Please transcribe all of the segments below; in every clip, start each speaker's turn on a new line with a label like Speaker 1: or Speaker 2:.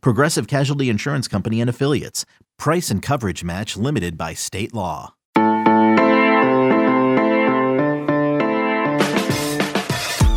Speaker 1: Progressive Casualty Insurance Company and Affiliates. Price and coverage match limited by state law.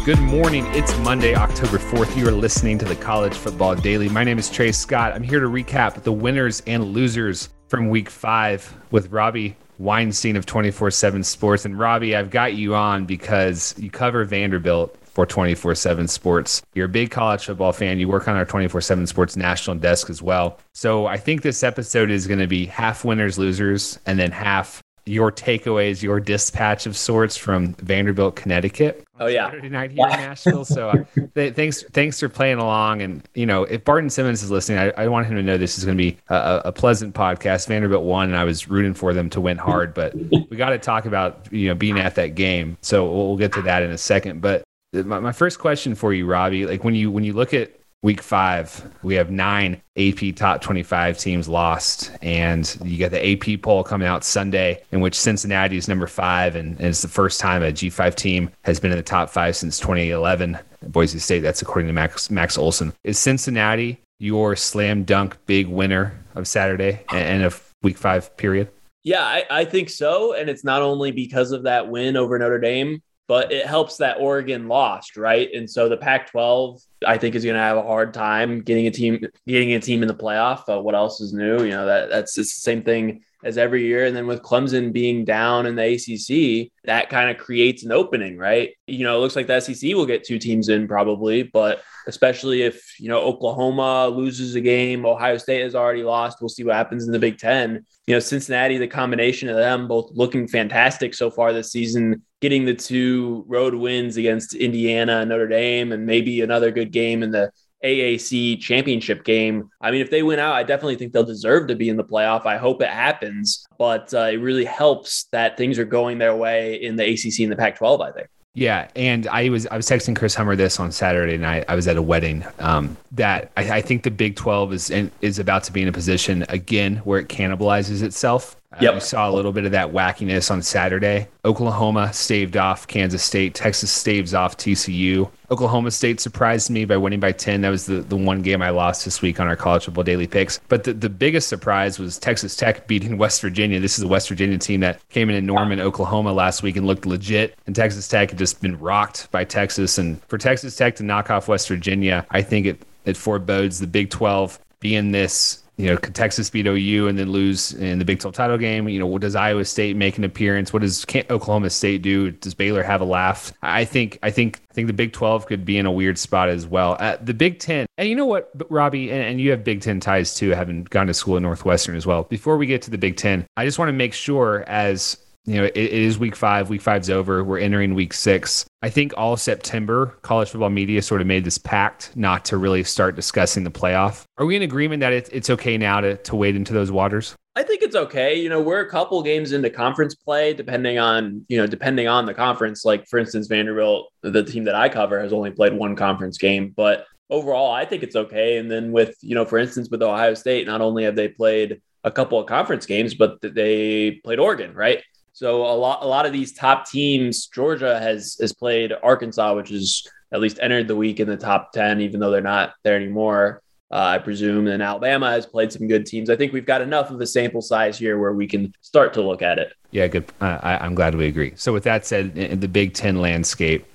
Speaker 2: Good morning. It's Monday, October 4th. You are listening to the College Football Daily. My name is Trey Scott. I'm here to recap the winners and losers from week five with Robbie Weinstein of 24 7 Sports. And Robbie, I've got you on because you cover Vanderbilt for 24 7 Sports. You're a big college football fan. You work on our 24 7 Sports national desk as well. So I think this episode is going to be half winners, losers, and then half your takeaways, your dispatch of sorts from Vanderbilt, Connecticut.
Speaker 3: Oh yeah,
Speaker 2: Saturday night here in Nashville. So uh, th- thanks, thanks for playing along. And you know, if Barton Simmons is listening, I, I want him to know this is going to be a, a, pleasant podcast. Vanderbilt won, and I was rooting for them to win hard, but we got to talk about you know being at that game. So we'll, we'll get to that in a second. But my, my first question for you, Robbie, like when you when you look at week five, we have nine AP top 25 teams lost. And you got the AP poll coming out Sunday, in which Cincinnati is number five. And, and, it's the first time a G5 team has been in the top five since 2011. Boise State, that's according to Max, Max Olson. Is Cincinnati your slam dunk big winner of Saturday and of week five period?
Speaker 3: Yeah, I, I think so. And it's not only because of that win over Notre Dame, but it helps that Oregon lost, right? And so the Pac-12, I think, is going to have a hard time getting a team getting a team in the playoff. Uh, what else is new? You know that that's the same thing as every year. And then with Clemson being down in the ACC, that kind of creates an opening, right? You know, it looks like the SEC will get two teams in probably, but especially if, you know, Oklahoma loses a game, Ohio State has already lost. We'll see what happens in the Big Ten. You know, Cincinnati, the combination of them both looking fantastic so far this season, getting the two road wins against Indiana and Notre Dame, and maybe another good game in the AAC championship game. I mean, if they win out, I definitely think they'll deserve to be in the playoff. I hope it happens, but uh, it really helps that things are going their way in the ACC and the Pac 12, I think.
Speaker 2: Yeah, and I was I was texting Chris Hummer this on Saturday night. I was at a wedding. Um, that I, I, think the Big Twelve is is about to be in a position again where it cannibalizes itself. Uh, yep. we saw a little bit of that wackiness on Saturday. Oklahoma staved off Kansas State. Texas staves off TCU. Oklahoma State surprised me by winning by 10. That was the, the one game I lost this week on our college football daily picks. But the, the biggest surprise was Texas Tech beating West Virginia. This is a West Virginia team that came in in Norman, Oklahoma last week and looked legit. And Texas Tech had just been rocked by Texas. And for Texas Tech to knock off West Virginia, I think it, it forebodes the Big 12 being this you know, could Texas beat OU and then lose in the Big 12 title game? You know, does Iowa State make an appearance? What does can't Oklahoma State do? Does Baylor have a laugh? I think, I think, I think the Big 12 could be in a weird spot as well. Uh, the Big 10, and you know what, Robbie, and, and you have Big 10 ties too, having gone to school at Northwestern as well. Before we get to the Big 10, I just want to make sure as you know, it, it is week five. Week five's over. We're entering week six. I think all September, college football media sort of made this pact not to really start discussing the playoff. Are we in agreement that it, it's okay now to, to wade into those waters?
Speaker 3: I think it's okay. You know, we're a couple games into conference play, depending on, you know, depending on the conference. Like, for instance, Vanderbilt, the team that I cover, has only played one conference game, but overall, I think it's okay. And then with, you know, for instance, with Ohio State, not only have they played a couple of conference games, but they played Oregon, right? So a lot a lot of these top teams, Georgia has has played Arkansas, which is at least entered the week in the top 10, even though they're not there anymore. Uh, I presume. And Alabama has played some good teams. I think we've got enough of a sample size here where we can start to look at it.
Speaker 2: Yeah, good. Uh, I, am glad we agree. So, with that said, in the Big Ten landscape,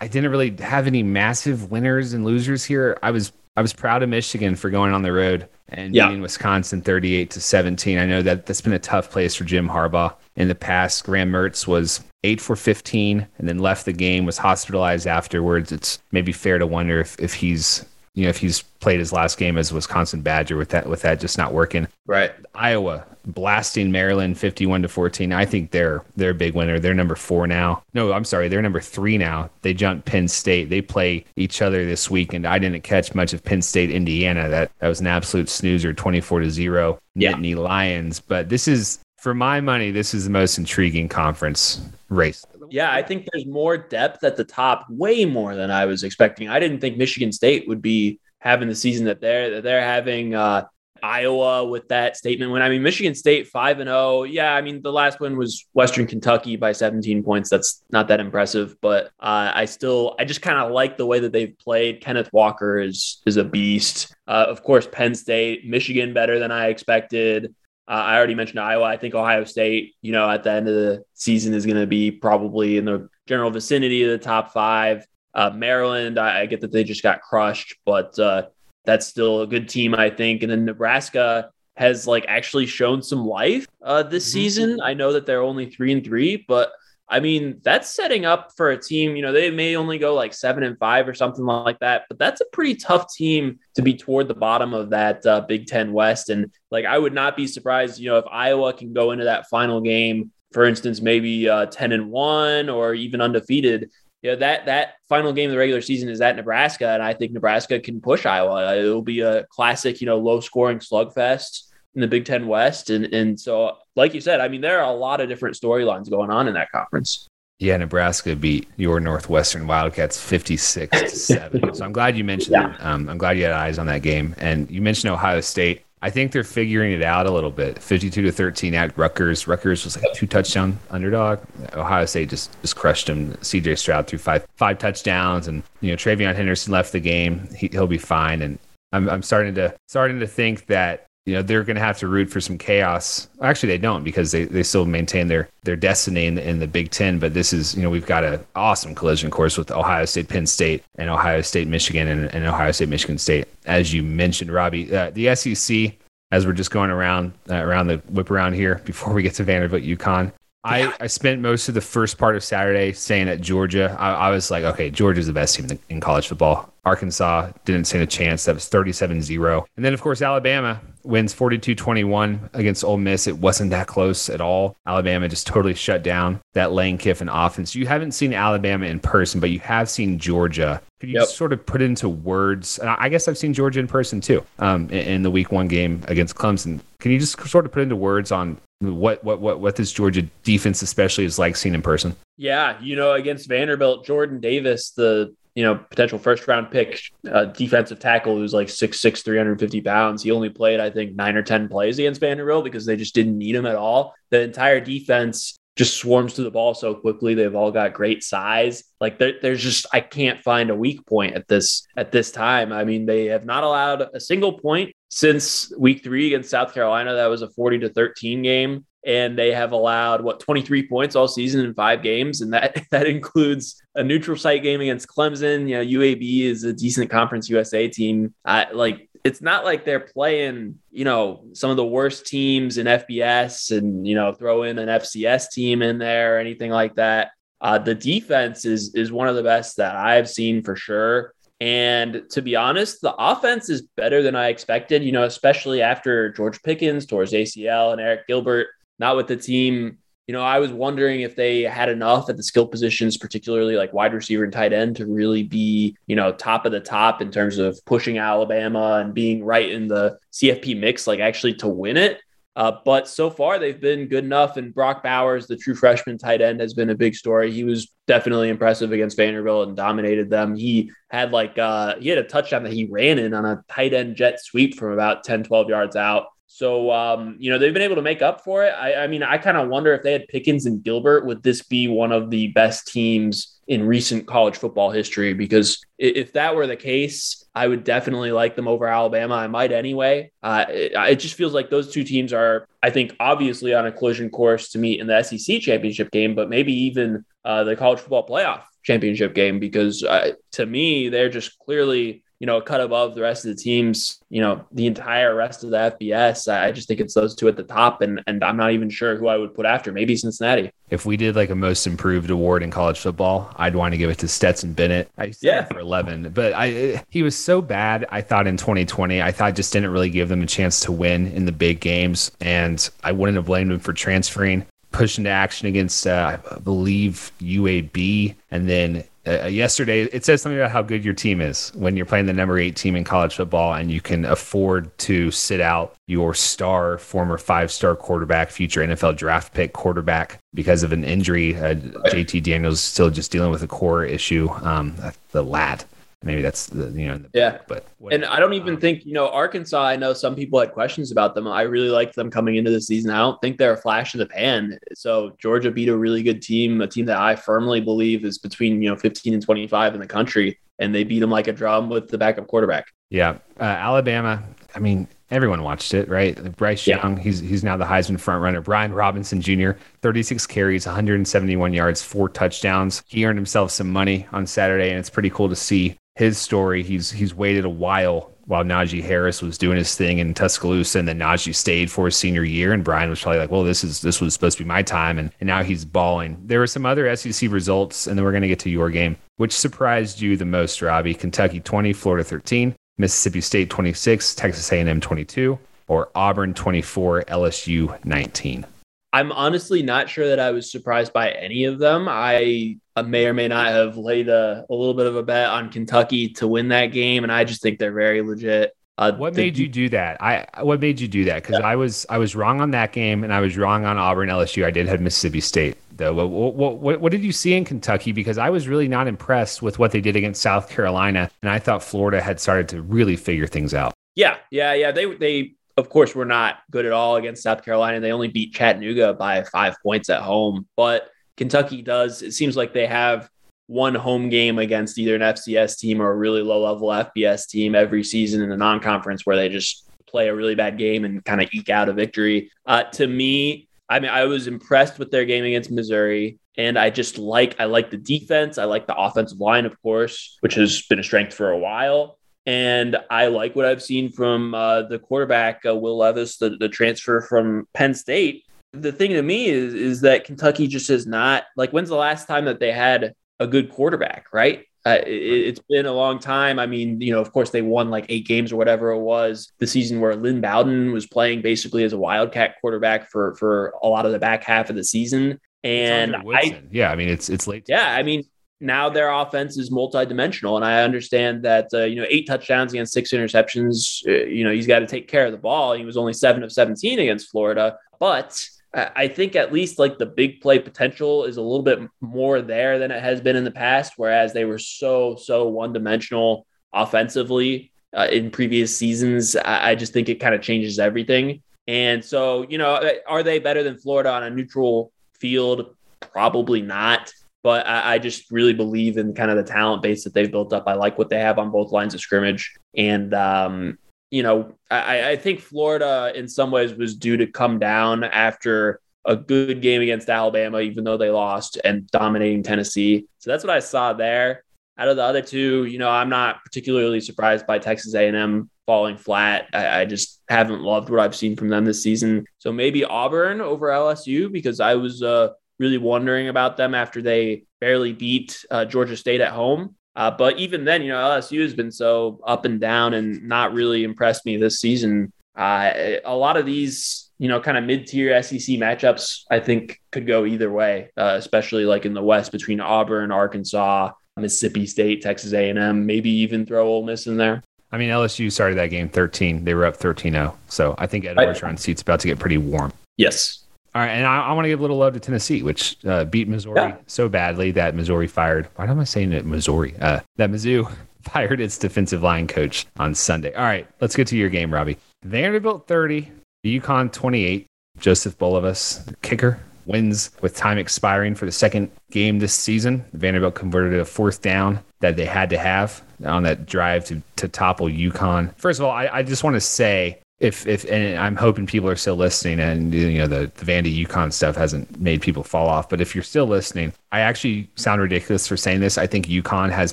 Speaker 2: I didn't really have any massive winners and losers here. I was I was proud of Michigan for going on the road and yeah. beating Wisconsin 38 to 17. I know that that's been a tough place for Jim Harbaugh in the past. Graham Mertz was eight for 15 and then left the game, was hospitalized afterwards. It's maybe fair to wonder if, if he's you know if he's played his last game as Wisconsin Badger with that with that just not working.
Speaker 3: Right.
Speaker 2: Iowa blasting Maryland 51 to 14. I think they're they're a big winner. They're number 4 now. No, I'm sorry, they're number 3 now. They jumped Penn State. They play each other this week and I didn't catch much of Penn State Indiana. That that was an absolute snoozer 24 to 0. yeah. Nittany Lions. But this is, for my money, this is the most intriguing conference race.
Speaker 3: Yeah, I think there's more depth at the top, way more than I was expecting. I didn't think Michigan State would be having the season that they're that they're having. Uh, Iowa with that statement when I mean, Michigan State five and zero. Oh, yeah, I mean the last win was Western Kentucky by 17 points. That's not that impressive, but uh, I still I just kind of like the way that they've played. Kenneth Walker is is a beast. Uh, of course, Penn State, Michigan better than I expected. Uh, I already mentioned Iowa. I think Ohio State, you know, at the end of the season is going to be probably in the general vicinity of the top five. Uh, Maryland, I, I, get that they just got crushed, but uh, that's still a good team, I think. And then Nebraska has like actually shown some life uh, this mm-hmm. season. I know that they're only three and three, but I mean that's setting up for a team. You know, they may only go like seven and five or something like that, but that's a pretty tough team to be toward the bottom of that uh, Big Ten West. And like, I would not be surprised, you know, if Iowa can go into that final game for instance, maybe uh, 10 and one or even undefeated, you know, that that final game of the regular season is at Nebraska, and I think Nebraska can push Iowa. It'll be a classic, you know, low scoring slugfest in the Big Ten West, and and so like you said, I mean, there are a lot of different storylines going on in that conference.
Speaker 2: Yeah, Nebraska beat your Northwestern Wildcats 56 to 7. so I'm glad you mentioned yeah. that. Um, I'm glad you had eyes on that game. And you mentioned Ohio State. I think they're figuring it out a little bit. 52 to 13 at Rutgers. Rutgers was like a two touchdown underdog. Ohio State just just crushed them. CJ Stroud threw five five touchdowns, and you know TreVeyon Henderson left the game. He, will be fine. And I'm I'm starting to starting to think that you know they're going to have to root for some chaos. Actually, they don't because they, they still maintain their their destiny in the, in the Big Ten. But this is you know we've got an awesome collision course with Ohio State, Penn State, and Ohio State, Michigan, and, and Ohio State, Michigan State. As you mentioned, Robbie, uh, the SEC. As we're just going around uh, around the whip around here before we get to Vanderbilt, UConn. I, I spent most of the first part of Saturday saying that Georgia. I, I was like, okay, Georgia's the best team in, in college football. Arkansas didn't stand a chance. That was 37 0. And then, of course, Alabama wins 42 21 against Ole Miss. It wasn't that close at all. Alabama just totally shut down that Lane Kiffin offense. You haven't seen Alabama in person, but you have seen Georgia. Could you yep. sort of put into words? I guess I've seen Georgia in person too um, in, in the week one game against Clemson. Can you just sort of put into words on what what what what this Georgia defense especially is like seen in person?
Speaker 3: Yeah, you know, against Vanderbilt, Jordan Davis, the you know, potential first round pick, uh, defensive tackle who's like 6'6, 350 pounds. He only played, I think, nine or 10 plays against Vanderbilt because they just didn't need him at all. The entire defense just swarms to the ball so quickly. They've all got great size. Like there's just I can't find a weak point at this at this time. I mean, they have not allowed a single point since week three against South Carolina. That was a 40 to 13 game and they have allowed what 23 points all season in five games, and that that includes a neutral site game against Clemson. You know, UAB is a decent Conference USA team. I, like it's not like they're playing, you know, some of the worst teams in FBS, and you know, throw in an FCS team in there or anything like that. Uh, the defense is is one of the best that I've seen for sure. And to be honest, the offense is better than I expected, you know, especially after George Pickens towards ACL and Arik Gilbert not with the team. You know, I was wondering if they had enough at the skill positions, particularly like wide receiver and tight end, to really be, you know, top of the top in terms of pushing Alabama and being right in the CFP mix, like actually to win it. Uh, but so far, they've been good enough. And Brock Bowers, the true freshman tight end, has been a big story. He was definitely impressive against Vanderbilt and dominated them. He had like, uh, he had a touchdown that he ran in on a tight end jet sweep from about 10, 12 yards out. So, um, you know, they've been able to make up for it. I, I mean, I kind of wonder if they had Pickens and Gilbert, would this be one of the best teams in recent college football history? Because if that were the case, I would definitely like them over Alabama. I might anyway. Uh, it, it, just feels like those two teams are, I think, obviously on a collision course to meet in the SEC championship game, but maybe even uh, the college football playoff championship game, because uh, to me, they're just clearly you know, cut above the rest of the teams, you know, the entire rest of the FBS. I just think it's those two at the top, and and I'm not even sure who I would put after. Maybe Cincinnati.
Speaker 2: If we did like a most improved award in college football, I'd want to give it to Stetson Bennett. I yeah for 11, but I he was so bad. I thought in 2020, I thought just didn't really give them a chance to win in the big games, and I wouldn't have blamed him for transferring. Pushed into action against, uh, I believe, UAB, and then uh, yesterday it says something about how good your team is when you're playing the number eight team in college football and you can afford to sit out your star former five star quarterback future nfl draft pick quarterback because of an injury. Uh, jt daniels is still just dealing with a core issue. Um, the lat maybe that's the you know the
Speaker 3: yeah but and i don't even um, think you know arkansas i know some people had questions about them i really liked them coming into the season i don't think they're a flash in the pan so georgia beat a really good team a team that i firmly believe is between you know 15 and 25 in the country and they beat them like a drum with the backup quarterback
Speaker 2: yeah uh, alabama i mean everyone watched it, right? Bryce yeah. Young, he's he's now the Heisman front runner. Brian Robinson Jr., 36 carries, 171 yards, four touchdowns. He earned himself some money on Saturday, and it's pretty cool to see his story. He's he's waited a while while Najee Harris was doing his thing in Tuscaloosa, and then Najee stayed for his senior year. And Brian was probably like, "Well, this is this was supposed to be my time," and, and now he's balling. There were some other SEC results, and then we're going to get to your game. Which surprised you the most, Robbie? Kentucky 20, Florida 13, Mississippi State 26, Texas A&M 22, or Auburn 24, LSU 19.
Speaker 3: I'm honestly not sure that I was surprised by any of them. I may or may not have laid a, a little bit of a bet on Kentucky to win that game, and I just think they're very legit.
Speaker 2: Uh, what made you do that? I what made you do that? Because yeah. I was I was wrong on that game, and I was wrong on Auburn LSU. I did have Mississippi State though. What, what, what, what did you see in Kentucky? Because I was really not impressed with what they did against South Carolina, and I thought Florida had started to really figure things out.
Speaker 3: Yeah, yeah, yeah. They they of course, were not good at all against South Carolina. They only beat Chattanooga by five points at home. But Kentucky does, it seems like they have one home game against either an FCS team or a really low level FBS team every season in the non conference where they just play a really bad game and kind of eke out a victory. Uh, to me, I mean, I was impressed with their game against Missouri. And I just like I like the defense. I like the offensive line, of course, which has been a strength for a while. And I like what I've seen from uh, the quarterback, uh, Will Levis, the, the transfer from Penn State. The thing to me is, is that Kentucky just is not like, when's the last time that they had a good quarterback, right? Uh, it, has been a long time. I mean, you know, of course, they won like eight games or whatever it was the season where Lynn Bowden was playing basically as a wildcat quarterback for for a lot of the back half of the season. And I,
Speaker 2: yeah, I mean, it's it's late.
Speaker 3: Yeah, I mean, now their offense is multidimensional. And I understand that, uh, you know, eight touchdowns against six interceptions, uh, you know, he's got to take care of the ball. He was only seven of 17 against Florida. But I think at least like the big play potential is a little bit more there than it has been in the past, whereas they were so, so one dimensional offensively uh, in previous seasons. I, I just think it kind of changes everything. And so, you know, are they better than Florida on a neutral field? Probably not but I, I, just really believe in kind of the talent base that they've built up. I like what they have on both lines of scrimmage. And, um, you know, I, I think Florida in some ways was due to come down after a good game against Alabama, even though they lost and dominating Tennessee. So that's what I saw there. Out of the other two, you know, I'm not particularly surprised by Texas A&M falling flat. I, I, just haven't loved what I've seen from them this season. So maybe Auburn over LSU because I was uh, really wondering about them after they barely beat uh, Georgia State at home. Uh, but even then, you know, LSU has been so up and down and not really impressed me this season. Uh, a lot of these, you know, kind of mid-tier SEC matchups, I think could go either way, uh, especially like in the West between Auburn, Arkansas, Mississippi State, Texas A&M, maybe even throw Ole Miss in there.
Speaker 2: I mean, LSU started that game 13. They were up 13-0. So I think Ed Orgeron seat's about to get pretty warm.
Speaker 3: Yes.
Speaker 2: All right, and I, I want to give a little love to Tennessee, which uh, beat Missouri yeah. so badly that Missouri fired. Why am I saying it Missouri? Uh, that Mizzou fired its defensive line coach on Sunday. All right, let's get to your game, Robbie. Vanderbilt 30, UConn 28. Joseph Bulovas, kicker, wins with time expiring for the second game this season. Vanderbilt converted a fourth down that they had to have on that drive to, to topple UConn. First of all, I, I just want to say if if and I'm hoping people are still listening and you know the the Vandy UConn stuff hasn't made people fall off. But if you're still listening, I actually sound ridiculous for saying this. I think UConn has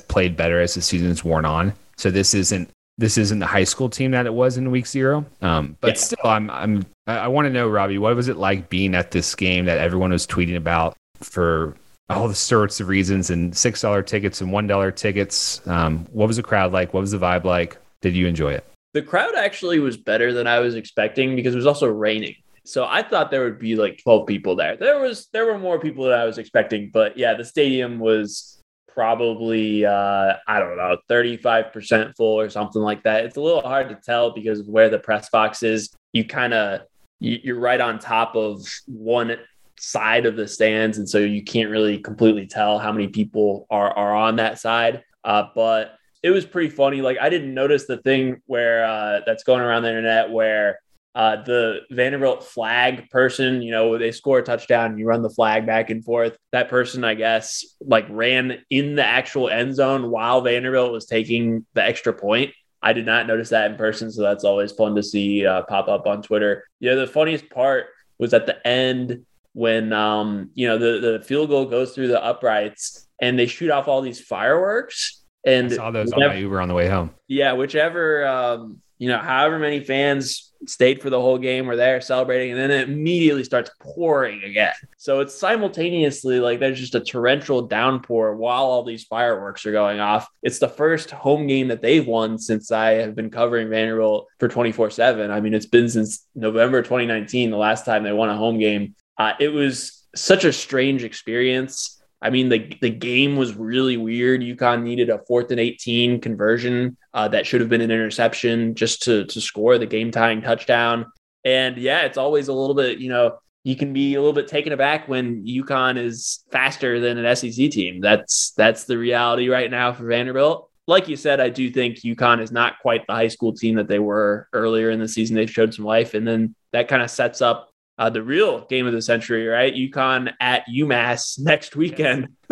Speaker 2: played better as the season's worn on. So this isn't this isn't the high school team that it was in week zero. Um, but yeah. still, I'm I'm I want to know, Robbie, what was it like being at this game that everyone was tweeting about for all the sorts of reasons and six dollar tickets and one dollar tickets? Um, what was the crowd like? What was the vibe like? Did you enjoy it?
Speaker 3: The crowd actually was better than I was expecting because it was also raining. So I thought there would be like 12 people there. There was there were more people than I was expecting, but yeah, the stadium was probably uh, I don't know 35% full or something like that. It's a little hard to tell because of where the press box is. You kind of you're right on top of one side of the stands, and so you can't really completely tell how many people are are on that side. Uh, but it was pretty funny. Like I didn't notice the thing where uh, that's going around the internet where uh, the Vanderbilt flag person, you know, they score a touchdown, and you run the flag back and forth. That person, I guess, like ran in the actual end zone while Vanderbilt was taking the extra point. I did not notice that in person, so that's always fun to see uh, pop up on Twitter. Yeah, the funniest part was at the end when um, you know the the field goal goes through the uprights and they shoot off all these fireworks. And
Speaker 2: I saw those on my Uber on the way home.
Speaker 3: Yeah, whichever um, you know, however many fans stayed for the whole game were there celebrating, and then it immediately starts pouring again. So it's simultaneously like there's just a torrential downpour while all these fireworks are going off. It's the first home game that they've won since I have been covering Vanderbilt for 24 7. I mean, it's been since November 2019, the last time they won a home game. Uh, it was such a strange experience. I mean, the, the game was really weird. UConn needed a fourth and 18 conversion uh, that should have been an interception just to, to score the game tying touchdown. And yeah, it's always a little bit, you know, you can be a little bit taken aback when UConn is faster than an SEC team. That's that's the reality right now for Vanderbilt. Like you said, I do think UConn is not quite the high school team that they were earlier in the season. They've showed some life, and then that kind of sets up uh, the real game of the century, right? UConn at UMass next weekend.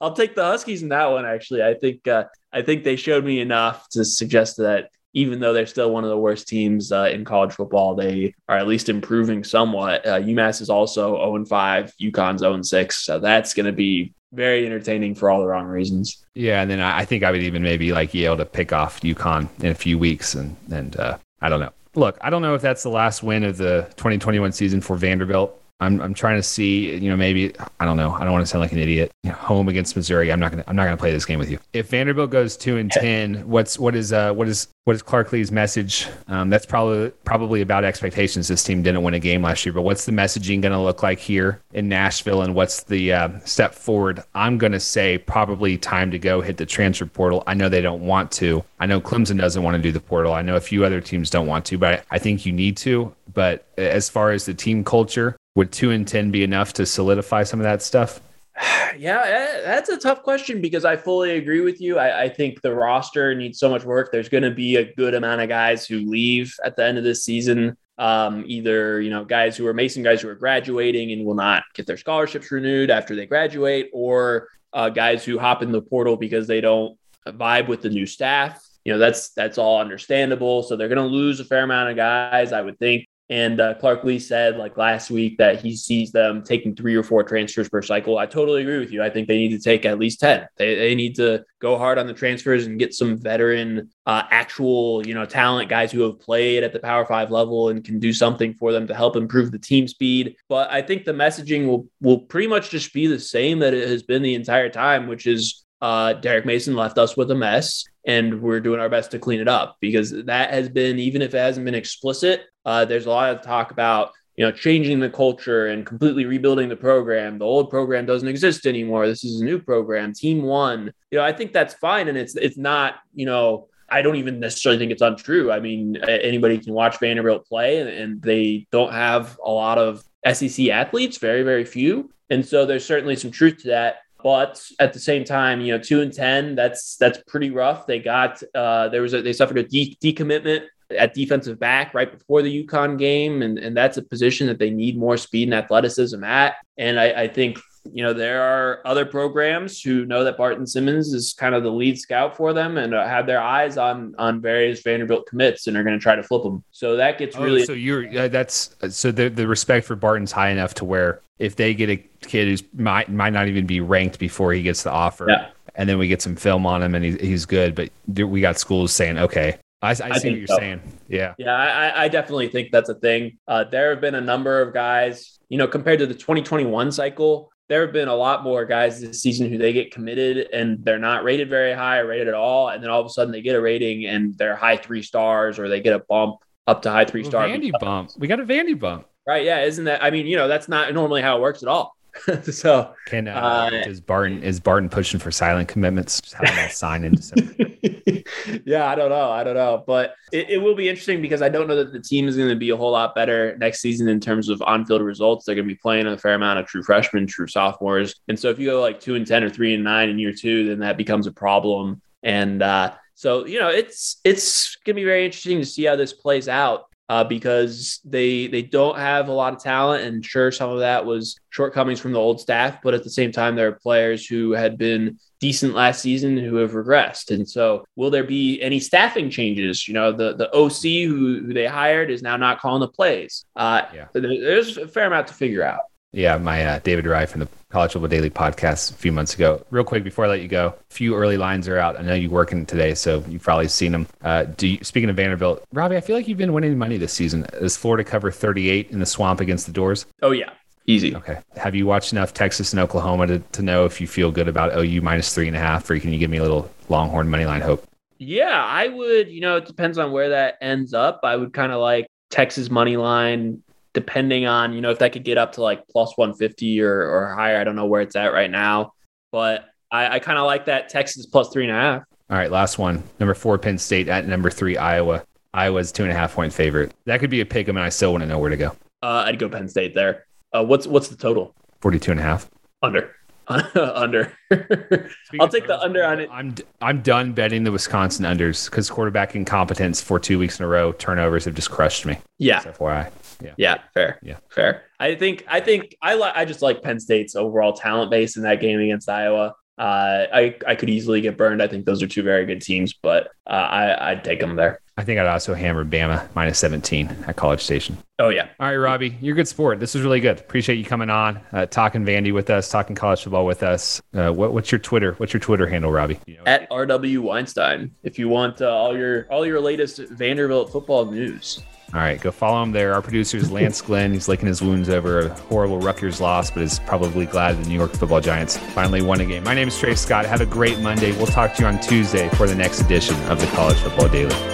Speaker 3: I'll take the Huskies in that one. Actually, I think uh, I think they showed me enough to suggest that even though they're still one of the worst teams uh, in college football, they are at least improving somewhat. Uh, UMass is also 0 5, UConn's 0 6. So that's going to be very entertaining for all the wrong reasons.
Speaker 2: Yeah, and then I think I would even maybe like be able to pick off UConn in a few weeks, and and uh, I don't know look, I don't know if that's the last win of the 2021 season for Vanderbilt. I'm, I'm trying to see, you know, maybe I don't know. I don't want to sound like an idiot. You know, home against Missouri. I'm not gonna I'm not gonna play this game with you. If Vanderbilt goes two and ten, what's what is uh what is what is Clark Lea's message? Um, that's probably probably about expectations. This team didn't win a game last year, but what's the messaging going to look like here in Nashville, and what's the uh, step forward? I'm going to say probably time to go hit the transfer portal. I know they don't want to. I know Clemson doesn't want to do the portal. I know a few other teams don't want to, but I, I think you need to. But as far as the team culture, would two and ten be enough to solidify some of that stuff?
Speaker 3: Yeah, eh, that's a tough question because I fully agree with you. I, I think the roster needs so much work. There's going to be a good amount of guys who leave at the end of this season. Um, either you know guys who are Mason guys who are graduating and will not get their scholarships renewed after they graduate, or uh, guys who hop in the portal because they don't vibe with the new staff. You know that's that's all understandable. So they're going to lose a fair amount of guys, I would think. And uh, Clark Lea said like last week that he sees them taking three or four transfers per cycle. I totally agree with you. I think they need to take at least 10. They, they need to go hard on the transfers and get some veteran, uh, actual, you know, talent guys who have played at the power five level and can do something for them to help improve the team speed. But I think the messaging will, will pretty much just be the same that it has been the entire time, which is uh, Derek Mason left us with a mess and we're doing our best to clean it up because that has been, even if it hasn't been explicit, uh, there's a lot of talk about you know changing the culture and completely rebuilding the program. The old program doesn't exist anymore. This is a new program, Team One. You know, I think that's fine, and it's it's not you know. I don't even necessarily think it's untrue. I mean, anybody can watch Vanderbilt play, and, and they don't have a lot of SEC athletes, very, very few. And so there's certainly some truth to that. But at the same time, you know, two and ten, that's that's pretty rough. They got uh, there was a, they suffered a de- decommitment at defensive back right before the UConn game. And, and that's a position that they need more speed and athleticism at. And I, I think, you know, there are other programs who know that Barton Simmons is kind of the lead scout for them and uh, have their eyes on on various Vanderbilt commits and are going to try to flip them. So that gets really. Oh,
Speaker 2: so you're uh, that's so the the respect for Barton's high enough to where if they get a kid who's might might not even be ranked before he gets the offer. Yeah and then we get some film on him and he's, he's good. But we got schools saying, okay, I, I see I what you're so. saying. Yeah.
Speaker 3: Yeah, I, I, definitely think that's a thing. Uh, there have been a number of guys, you know, compared to the 2021 cycle, there have been a lot more guys this season who they get committed and they're not rated very high or rated at all. And then all of a sudden they get a rating and they're high three stars or they get a bump up to high three stars.
Speaker 2: Vandy bump. We got a Vandy bump.
Speaker 3: Right. Yeah. Isn't that, I mean, you know, that's not normally how it works at all. so
Speaker 2: can uh, uh, is Barton is Barton pushing for silent commitments? Just having that sign in December.
Speaker 3: yeah, I don't know. I don't know, but it, it will be interesting because I don't know that the team is going to be a whole lot better next season in terms of on-field results. They're going to be playing a fair amount of true freshmen, true sophomores, and so if you go like two and ten or three and nine in year two, then that becomes a problem. And uh, so you know, it's it's going to be very interesting to see how this plays out uh, because they they don't have a lot of talent, and sure, some of that was shortcomings from the old staff, but at the same time, there are players who had been decent last season who have regressed, and so will there be any staffing changes? You know, the the OC who, who they hired is now not calling the plays. Uh, yeah. There's a fair amount to figure out.
Speaker 2: Yeah, my uh, David Rye from the College Football Daily podcast a few months ago. Real quick before I let you go, a few early lines are out. I know you're working today, so you've probably seen them. Uh, do you, speaking of Vanderbilt, Robbie, I feel like you've been winning money this season. Is Florida cover 38 in the swamp against the Dores?
Speaker 3: Oh yeah, easy.
Speaker 2: Okay. Have you watched enough Texas and Oklahoma to, to know if you feel good about OU minus three and a half, or can you give me a little Longhorn money line hope?
Speaker 3: Yeah, I would. You know, it depends on where that ends up. I would kind of like Texas money line depending on you know if that could get up to like plus 150 or, or higher. I don't know where it's at right now but i, I kind of like that. Texas plus three and a half.
Speaker 2: All right last one. Number four penn state at number three iowa. Iowa's two and a half point favorite. That could be a pick and i still want to know where to go.
Speaker 3: Uh, i'd go penn state there. Uh, what's what's the total?
Speaker 2: 42 and a half.
Speaker 3: Under under. I'll take the under on it.
Speaker 2: I'm I'm done betting the Wisconsin unders because quarterback incompetence for two weeks in a row. Turnovers have just crushed me.
Speaker 3: Yeah.
Speaker 2: FYI.
Speaker 3: Yeah. Yeah. Fair. Yeah. Fair. I think I think I like I just like Penn State's overall talent base in that game against Iowa. Uh, I I could easily get burned. I think those are two very good teams, but uh, I I'd take them there.
Speaker 2: I think I'd also hammer Bama minus 17 at College Station.
Speaker 3: Oh, yeah.
Speaker 2: All right, Robbie, you're a good sport. This was really good. Appreciate you coming on, uh, talking Vandy with us, talking college football with us. Uh, what, what's your Twitter? What's your Twitter handle, Robbie?
Speaker 3: You know? At RW Weinstein. If you want uh, all your all your latest Vanderbilt football news.
Speaker 2: All right, go follow him there. Our producer is Lance Glenn. He's licking his wounds over a horrible Rutgers loss, but is probably glad the New York football Giants finally won a game. My name is Trey Scott. Have a great Monday. We'll talk to you on Tuesday for the next edition of the College Football Daily.